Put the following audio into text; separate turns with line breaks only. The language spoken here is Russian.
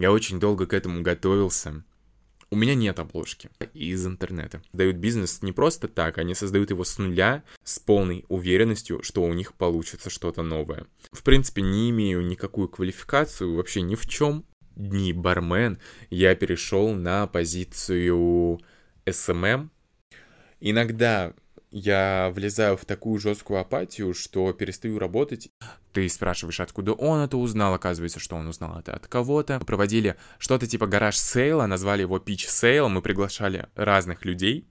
Я очень долго к этому готовился. У меня нет обложки из интернета. Дают бизнес не просто так, они создают его с нуля, с полной уверенностью, что у них получится что-то новое. В принципе, не имею никакую квалификацию вообще ни в чем. Дни бармен я перешел на позицию SMM. Иногда я влезаю в такую жесткую апатию, что перестаю работать. Ты спрашиваешь, откуда он это узнал, оказывается, что он узнал это от кого-то. Мы проводили что-то типа garage sale а, назвали его pitch sale, мы приглашали разных людей,